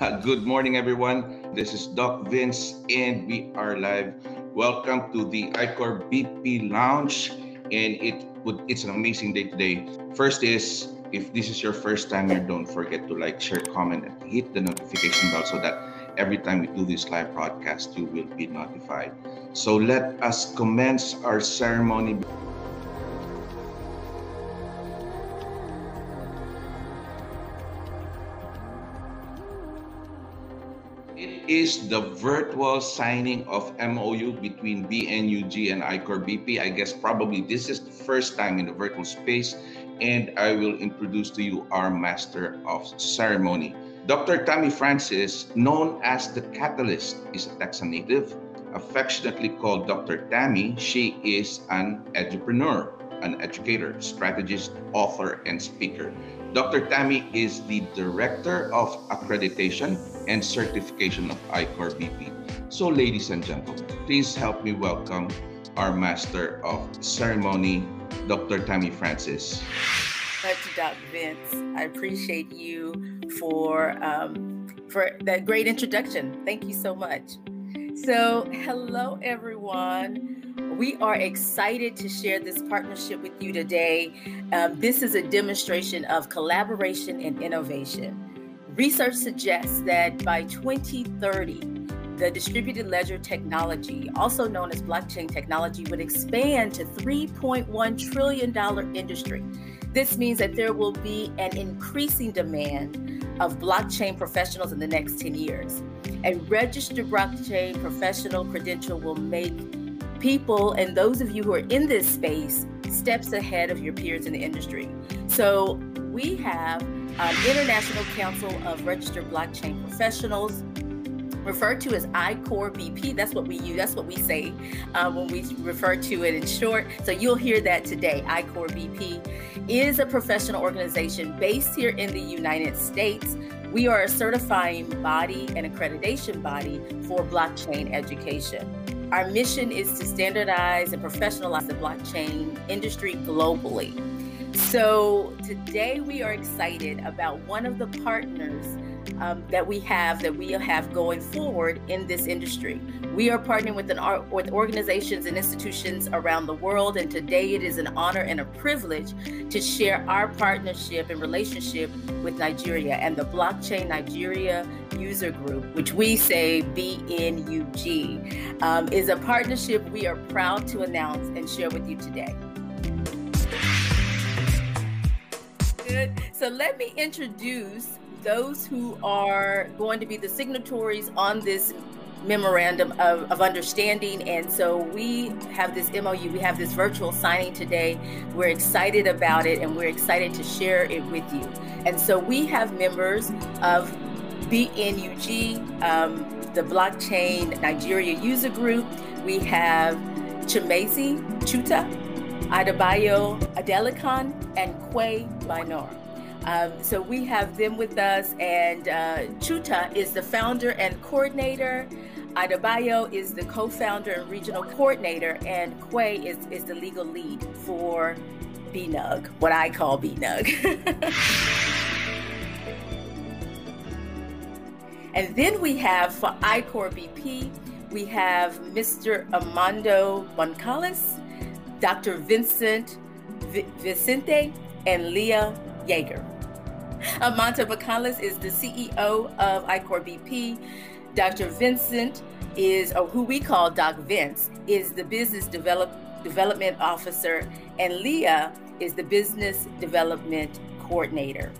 Good morning, everyone. This is Doc Vince, and we are live. Welcome to the ICOR BP Lounge, and it would it's an amazing day today. First is if this is your first time here, don't forget to like, share, comment, and hit the notification bell so that every time we do this live broadcast, you will be notified. So let us commence our ceremony. Is the virtual signing of MOU between BNUG and ICOR BP. I guess probably this is the first time in the virtual space, and I will introduce to you our master of ceremony. Dr. Tammy Francis, known as the Catalyst, is a Texan native. Affectionately called Dr. Tammy, she is an entrepreneur, an educator, strategist, author, and speaker. Dr. Tammy is the Director of Accreditation and Certification of ICOR BP. So, ladies and gentlemen, please help me welcome our Master of Ceremony, Dr. Tammy Francis. Thank you, Dr. Vince. I appreciate you for um, for that great introduction. Thank you so much. So, hello everyone. We are excited to share this partnership with you today. Um, this is a demonstration of collaboration and innovation. Research suggests that by 2030, the distributed ledger technology, also known as blockchain technology, would expand to $3.1 trillion industry. This means that there will be an increasing demand of blockchain professionals in the next 10 years. A registered blockchain professional credential will make people and those of you who are in this space steps ahead of your peers in the industry. So we have um, International Council of Registered Blockchain Professionals, referred to as ICOR BP. That's what we use. That's what we say uh, when we refer to it in short. So you'll hear that today. ICOR BP is a professional organization based here in the United States. We are a certifying body and accreditation body for blockchain education. Our mission is to standardize and professionalize the blockchain industry globally. So today we are excited about one of the partners um, that we have that we have going forward in this industry. We are partnering with an with organizations and institutions around the world, and today it is an honor and a privilege to share our partnership and relationship with Nigeria and the Blockchain Nigeria User Group, which we say BNUG, um, is a partnership we are proud to announce and share with you today. Good. So let me introduce those who are going to be the signatories on this memorandum of, of, understanding. And so we have this MOU, we have this virtual signing today. We're excited about it and we're excited to share it with you. And so we have members of BNUG, um, the Blockchain Nigeria User Group. We have Chimezie Chuta, Adebayo Adelikan, and Quay Minor. Um, so we have them with us, and uh, Chuta is the founder and coordinator. Adebayo is the co-founder and regional coordinator, and Quay is, is the legal lead for BNUG, what I call BNUG. and then we have for ICOR BP, we have Mr. Amando Boncales, Dr. Vincent v- Vicente, and Leah Yeager. Amando Boncales is the CEO of ICOR BP. Dr. Vincent is, or who we call Doc Vince, is the business develop, development officer, and Leah is the business development coordinator.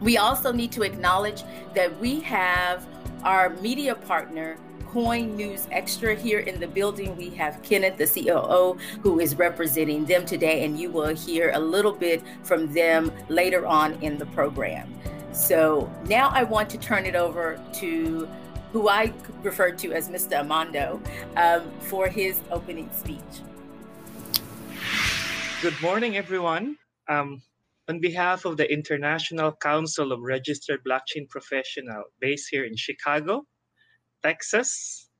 We also need to acknowledge that we have our media partner, Coin News Extra here in the building. We have Kenneth, the COO, who is representing them today, and you will hear a little bit from them later on in the program. So now I want to turn it over to who I refer to as Mr. Amando um, for his opening speech. Good morning, everyone. Um, on behalf of the International Council of Registered Blockchain Professional based here in Chicago, Texas,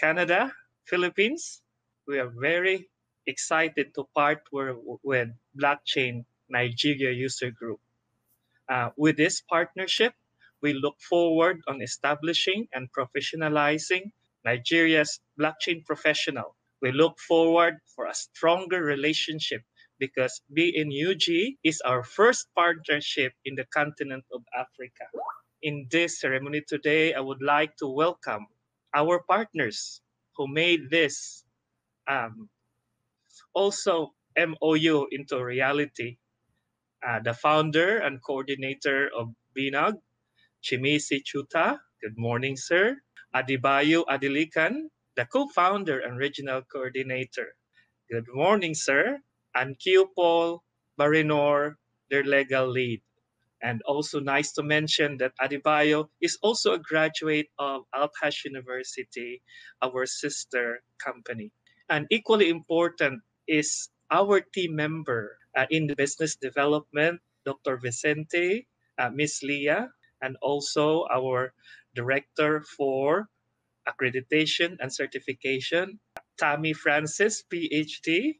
Canada, Philippines. We are very excited to partner with Blockchain Nigeria User Group. Uh, with this partnership, we look forward on establishing and professionalizing Nigeria's blockchain professional. We look forward for a stronger relationship because BNUG is our first partnership in the continent of Africa. In this ceremony today, I would like to welcome our partners who made this um, also MOU into reality. Uh, the founder and coordinator of BNUG, Chimezie Chuta. Good morning, sir. Adebayo Adilikan, the co-founder and regional coordinator. Good morning, sir and Q Paul Barinor, their legal lead. And also nice to mention that Adebayo is also a graduate of Althash University, our sister company. And equally important is our team member uh, in the business development, Dr. Vicente, uh, Miss Leah, and also our director for accreditation and certification, Tammy Francis, PhD,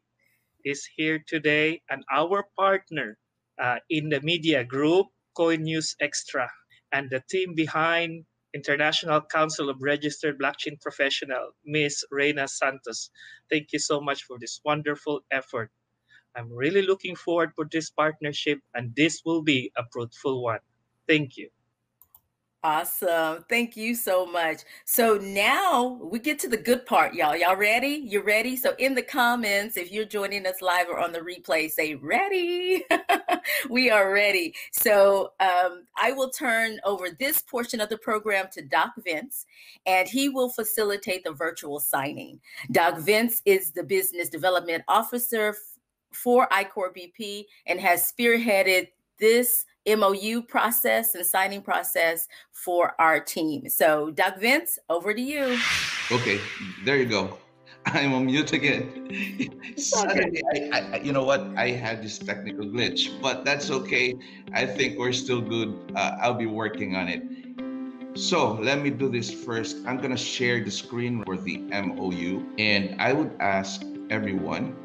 is here today and our partner uh, in the media group, Coin News Extra, and the team behind International Council of Registered Blockchain Professional, Ms. Reina Santos. Thank you so much for this wonderful effort. I'm really looking forward for this partnership and this will be a fruitful one. Thank you. Awesome. Thank you so much. So now we get to the good part, y'all. Y'all ready? You ready? So in the comments, if you're joining us live or on the replay, say ready. we are ready. So um, I will turn over this portion of the program to Doc Vince, and he will facilitate the virtual signing. Doc Vince is the business development officer for ICOR BP and has spearheaded this MOU process and signing process for our team. So, Doc Vince, over to you. Okay, there you go. I'm on mute again. Suddenly, I, I, you know what? I had this technical glitch, but that's okay. I think we're still good. Uh, I'll be working on it. So let me do this first. I'm gonna share the screen for the MOU, and I would ask everyone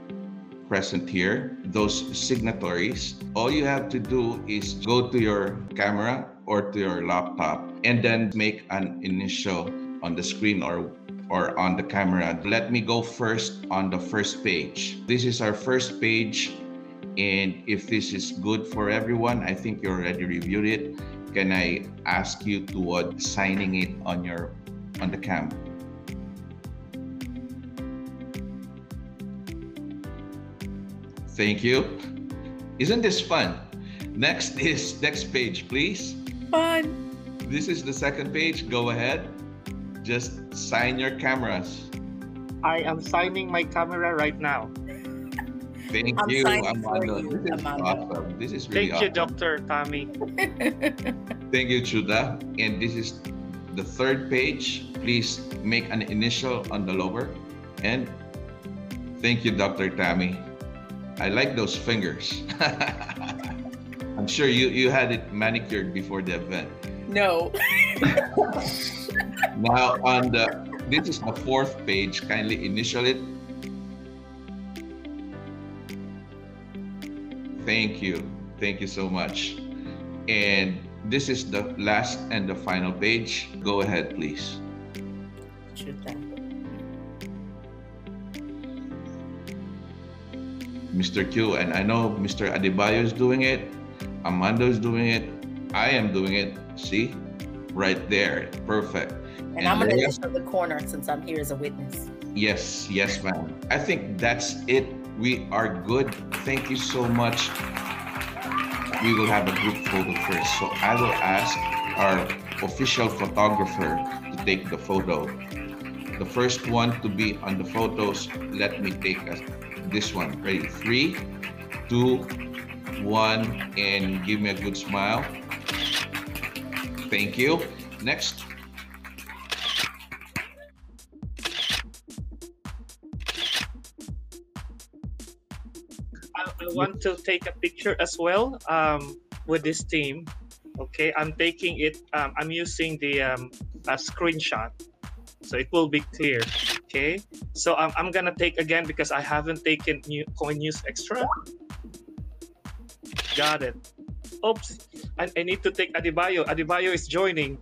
present here, those signatories, all you have to do is go to your camera or to your laptop and then make an initial on the screen or or on the camera. Let me go first on the first page. This is our first page and if this is good for everyone, I think you already reviewed it. Can I ask you to uh, signing it on your on the cam? Thank you. Isn't this fun? Next is next page, please. Fun. This is the second page. Go ahead. Just sign your cameras. I am signing my camera right now. Thank I'm you, Amanda. you, This is Amanda. awesome. This is really Thank you, awesome. Dr. Tommy. Thank you, Chuda. And this is the third page. Please make an initial on the lower. And thank you, Dr. Tammy. I like those fingers. I'm sure you, you had it manicured before the event. no. Now on the this is the fourth page. Kindly initial it. Thank you. Thank you so much. And this is the last and the final page. Go ahead, please. Shoot that. Mr. Q, and I know Mr. Adebayo is doing it. Amanda is doing it. I am doing it. See? Right there. Perfect. And, I'm going to initial the corner since I'm here as a witness. Yes, yes, ma'am. I think that's it. We are good. Thank you so much. We will have a group photo first. So I will ask our official photographer to take the photo. The first one to be on the photos, let me take a, this one. Ready? Three, two, one, and give me a good smile. Thank you. Next. I, want to take a picture as well um, with this team. Okay, I'm taking it. Um, I'm using the um, a screenshot, so it will be clear. Okay, so I'm, I'm gonna take again because I haven't taken new Coin News Extra. Got it. oops, I, I need to take Adebayo. Adebayo is joining.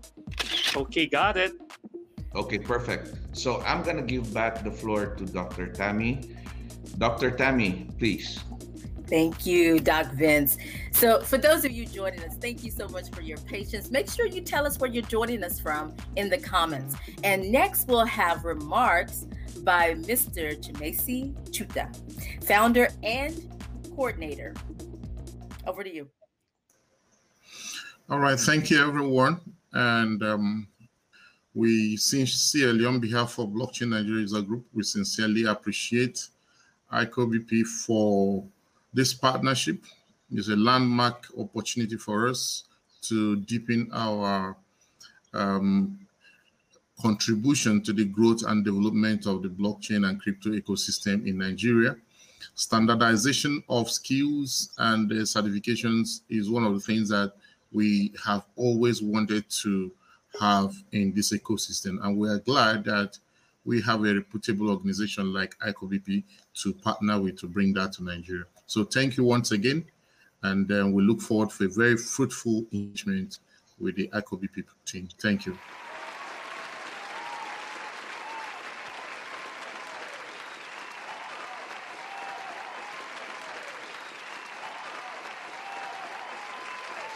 Okay, got it. Okay, perfect. So I'm going to give back the floor to Dr. Tammy. Dr. Tammy, please. Thank you, Doc Vince. So, for those of you joining us, thank you so much for your patience. Make sure you tell us where you're joining us from in the comments. And next, we'll have remarks by Mr. Chimezie Chuta, founder and coordinator. Over to you. All right. Thank you, everyone. And um, we sincerely, on behalf of Blockchain Nigeria User Group, we sincerely appreciate ICOBP for this partnership is a landmark opportunity for us to deepen our um, contribution to the growth and development of the blockchain and crypto ecosystem in Nigeria. Standardization of skills and uh, certifications is one of the things that we have always wanted to have in this ecosystem. And we are glad that we have a reputable organization like ICOBP to partner with to bring that to Nigeria. So thank you once again. And uh, we look forward for a very fruitful engagement with the ICOBP team. Thank you.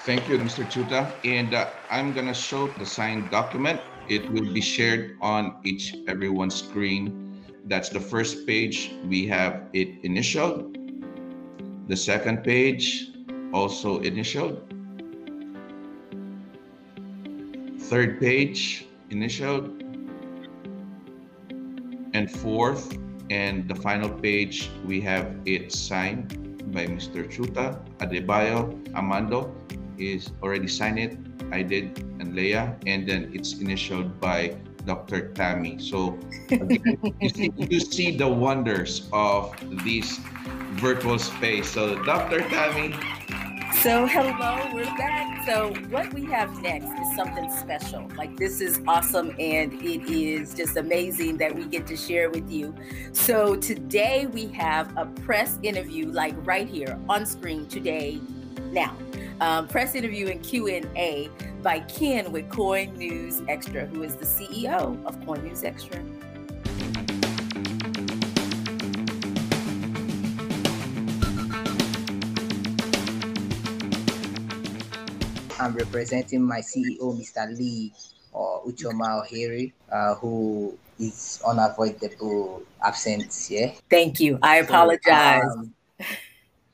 Thank you, Mr. Chuta. And uh, I'm going to show the signed document. It will be shared on each everyone's screen. That's the first page. We have it initialed. The second page, also initialed. Third page, initialed. And fourth, and the final page, we have it signed by Mr. Chuta, Adebayo, Amando is already signed it. I did, and Leah, and then it's initialed by Dr. Tammy. So again, you, see, you see the wonders of this virtual space. So Dr. Tammy. So hello, we're back. So what we have next is something special. Like this is awesome and it is just amazing that we get to share with you. So today we have a press interview like right here on screen today now. Um, press interview and Q&A by Ken with Coin News Extra, who is the CEO of Coin News Extra. I'm representing my CEO, Mr. Lee or Uchoma O'Hare, uh, who is unavoidable absent here. Thank you. I apologize. So, um,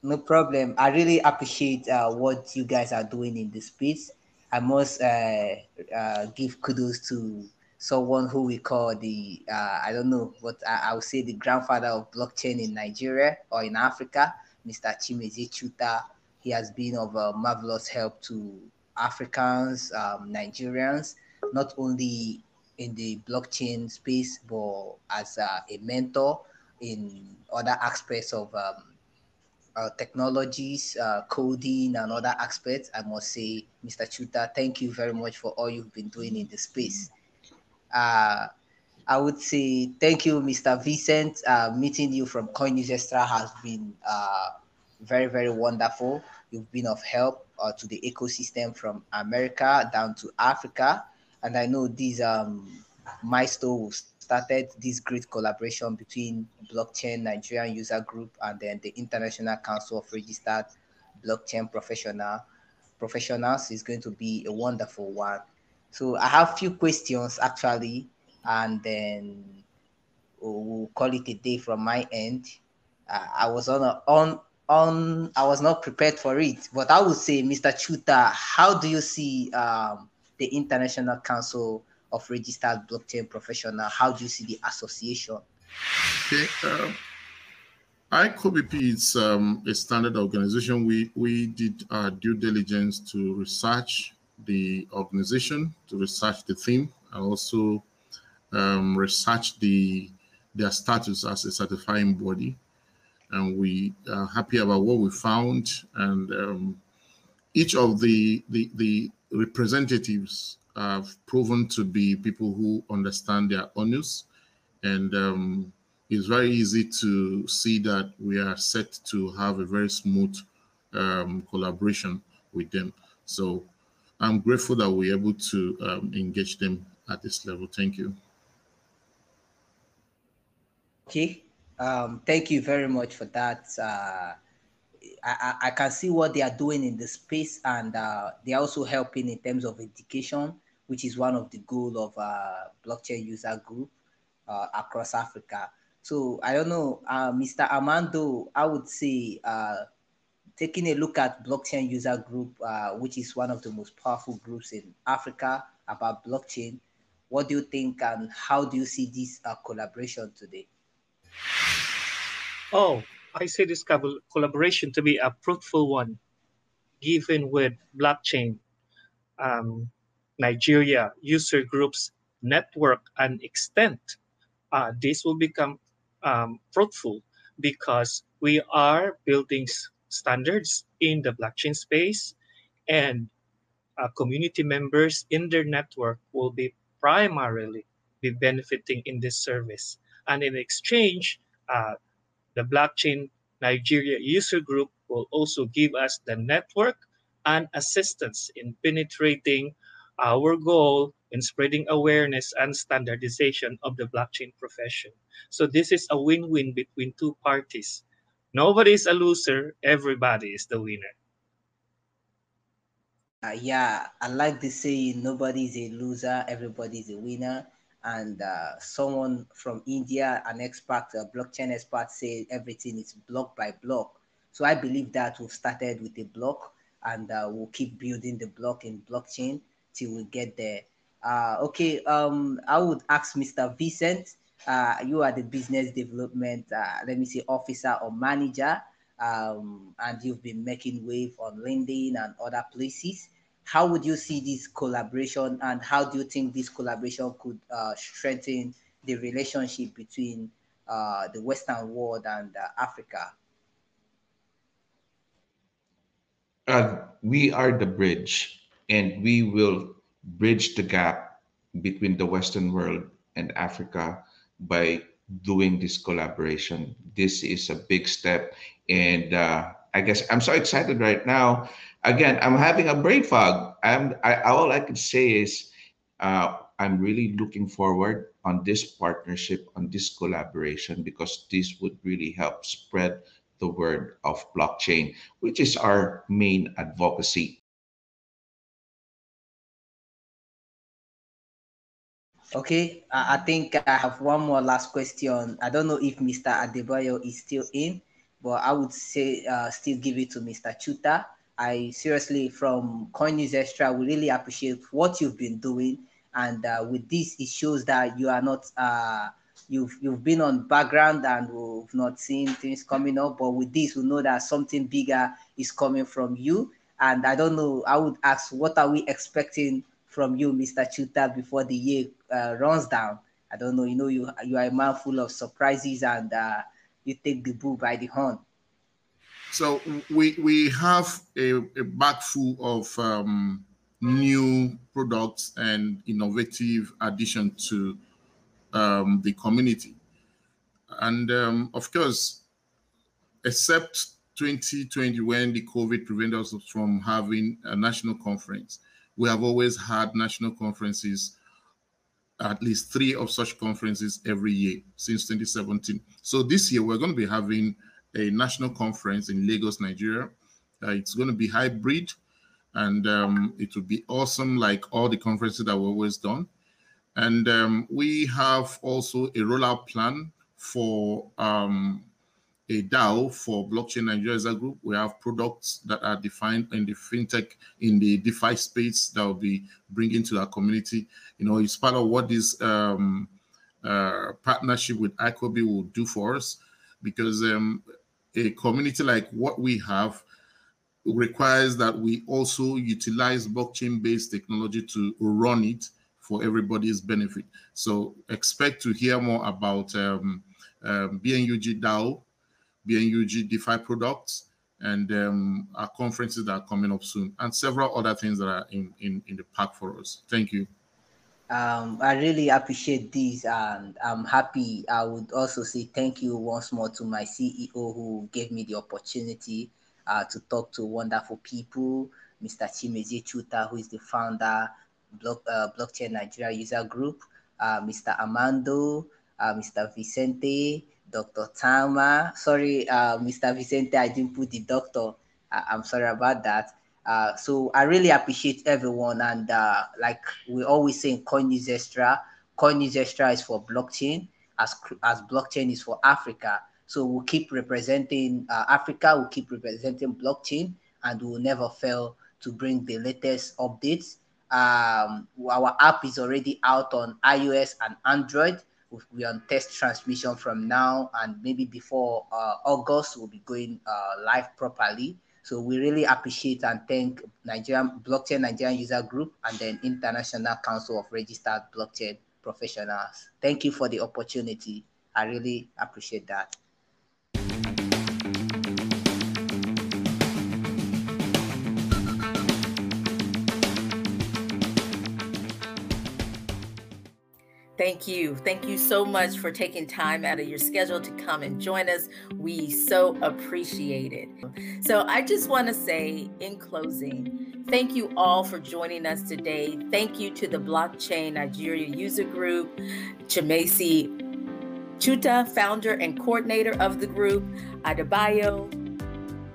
no problem. I really appreciate uh, what you guys are doing in this space. I must uh, uh, give kudos to someone who we call the uh, I don't know, but I, I would say the grandfather of blockchain in Nigeria or in Africa, Mr. Chimezie Chuta. He has been of a marvelous help to Africans, um, Nigerians, not only in the blockchain space, but as a, a mentor in other aspects of um, uh, technologies, uh, coding, and other aspects, I must say, Mr. Chuta, thank you very much for all you've been doing in the space. Uh, I would say thank you, Mr. Vincent. Uh, meeting you from Coin News Extra has been uh, very, very wonderful. You've been of help uh, to the ecosystem from America down to Africa. And I know these um, milestones started this great collaboration between Blockchain Nigerian User Group and then the International Council of Registered Blockchain Professional Professionals is going to be a wonderful one. So I have few questions actually, and then we'll call it a day from my end. Uh, I was on a, on on I was not prepared for it, but I would say, Mr. Chuta, how do you see um, the International Council of registered blockchain professional? How do you see the association? Okay. Um, ICOBP is um, a standard organization. We, we did our due diligence to research the organization, to research the theme, and also um, research the their status as a certifying body. And we are happy about what we found. And um, each of the, the, the representatives have proven to be people who understand their onus. And um, it's very easy to see that we are set to have a very smooth um, collaboration. with them. So I'm grateful that we're able to um, engage them at this level. Thank you. Okay. Um, thank you very much for that. Uh, I, I, can see what they are doing in the space, and uh, they're also helping in terms of education, which is one of the goal of uh, blockchain user group uh, across Africa. So I don't know, uh, Mr. Amando, I would say uh, taking a look at blockchain user group, which is one of the most powerful groups in Africa about blockchain. What do you think, and how do you see this collaboration today? Oh, I see this collaboration to be a fruitful one, given with blockchain, um, Nigeria user groups network and extent. Uh, this will become um, fruitful because we are building standards in the blockchain space and uh, community members in their network will be primarily be benefiting in this service. And in exchange, uh, the blockchain Nigeria user group will also give us the network and assistance in penetrating our goal in spreading awareness and standardization of the blockchain profession. So this is a win-win between two parties. Nobody is a loser, everybody is the winner. Uh, yeah, I like to say nobody is a loser, everybody is a winner and uh, someone from India, an expert, a blockchain expert, said everything is block by block. So I believe that we've started with a block and uh, we'll keep building the block in blockchain till we get there. Uh, okay, um, I would ask Mr. Vincent, uh, you are the business development, uh, let me say, officer or manager, um, and you've been making wave on LinkedIn and other places how would you see this collaboration and how do you think this collaboration could uh, strengthen the relationship between uh, the Western world and uh, Africa? Uh, we are the bridge, and we will bridge the gap between the Western world and Africa by doing this collaboration. This is a big step, and uh, I guess I'm so excited right now again, I'm having a brain fog. I'm I, all I can say is uh, I'm really looking forward on this partnership, on this collaboration, because this would really help spread the word of blockchain, which is our main advocacy. Okay, I think I have one more last question. I don't know if Mr. Adebayo is still in, but I would say uh, still give it to Mr. Chuta. I seriously, from Coin News Extra, we really appreciate what you've been doing. And uh, with this, it shows that you are not, uh, you've you've been on background and we've not seen things coming up. But with this, we know that something bigger is coming from you. And I don't know, I would ask, what are we expecting from you, Mr. Chuta, before the year uh, runs down? I don't know, you know, you you are a man full of surprises and uh, you take the bull by the horn. So we we have a, a bag full of um, new products and innovative addition to um, the community, and um, of course, except 2020 when the COVID prevented us from having a national conference, we have always had national conferences at least three of such conferences every year since 2017. So this year we're going to be having a national conference in Lagos, Nigeria. Uh, it's going to be hybrid and um, it will be awesome like all the conferences that we've always done. And um, we have also a rollout plan for um, a DAO for Blockchain Nigeria a group. We have products that are defined in the fintech, in the DeFi space that will be bringing to our community. You know, it's part of what this um, uh, partnership with ICOBI will do for us because um, a community like what we have requires that we also utilize blockchain-based technology to run it for everybody's benefit. So expect to hear more about um, um, BNUG DAO, BNUG DeFi products, and um, our conferences that are coming up soon, and several other things that are in, in, in the pack for us. Thank you. Um, I really appreciate this and I'm happy. I would also say thank you once more to my CEO who gave me the opportunity uh, to talk to wonderful people Mr. Chimezie Chuta, who is the founder, Block, uh, Blockchain Nigeria User Group, uh, Mr. Amando, uh, Mr. Vicente, Dr. Tama. Sorry, uh, Mr. Vicente, I didn't put the doctor. I'm sorry about that. Uh, so I really appreciate everyone. And uh, like we always say in Coin News Extra, Coin News Extra is for blockchain, as, as blockchain is for Africa. So we'll keep representing uh, Africa, we'll keep representing blockchain, and we'll never fail to bring the latest updates. Um, our app is already out on iOS and Android. We're on test transmission from now, and maybe before uh, August, we'll be going uh, live properly. So we really appreciate and thank Nigerian Blockchain Nigerian User Group and then International Council of Registered Blockchain Professionals. Thank you for the opportunity. I really appreciate that. Thank you. Thank you so much for taking time out of your schedule to come and join us. We so appreciate it. So, I just want to say in closing, thank you all for joining us today. Thank you to the Blockchain Nigeria User Group, Chimezie Chuta, founder and coordinator of the group, Adebayo,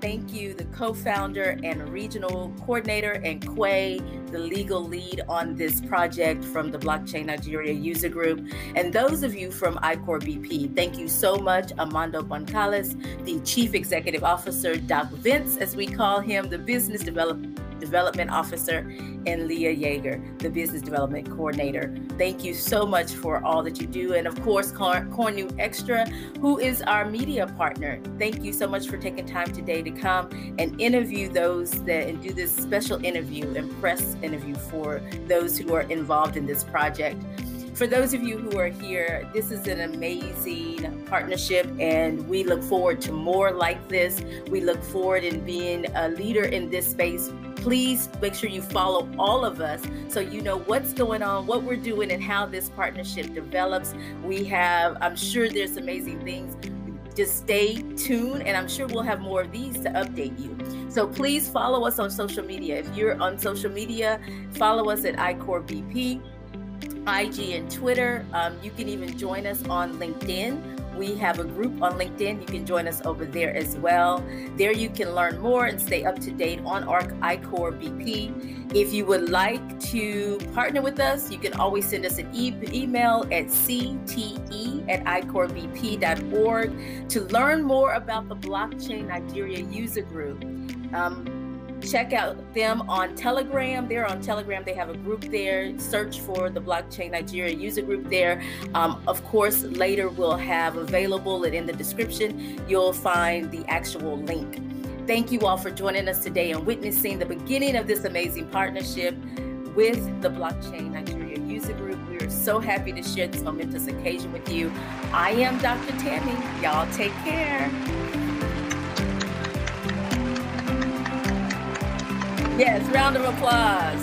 thank you, the co founder and regional coordinator, and Quay, the legal lead on this project from the Blockchain Nigeria user group. And those of you from ICOR BP, thank you so much. Amando Boncales, the chief executive officer, Doc Vince, as we call him, the business development Development Officer, and Leah Yeager, the Business Development Coordinator. Thank you so much for all that you do. And of course, Coin News Extra, who is our media partner. Thank you so much for taking time today to come and interview those that and do this special interview and press interview for those who are involved in this project for those of you who are here, this is an amazing partnership, and we look forward to more like this. We look forward in being a leader in this space. Please make sure you follow all of us so you know what's going on, what we're doing, and how this partnership develops. We have, I'm sure there's amazing things. Just stay tuned, and I'm sure we'll have more of these to update you. So please follow us on social media. If you're on social media, follow us at iCore BP IG and Twitter. Um, you can even join us on LinkedIn. We have a group on LinkedIn. You can join us over there as well. There you can learn more and stay up to date on ARC iCore BP. If you would like to partner with us, you can always send us an e- email at cte at icorebp.org to learn more about the Blockchain Nigeria user group. Um, check out them on Telegram. They're on Telegram. They have a group there. Search for the Blockchain Nigeria user group there. Um, of course, later we'll have available and in the description, you'll find the actual link. Thank you all for joining us today and witnessing the beginning of this amazing partnership with the Blockchain Nigeria user group. We are so happy to share this momentous occasion with you. I am Dr. Tammy. Y'all take care. Yes, round of applause.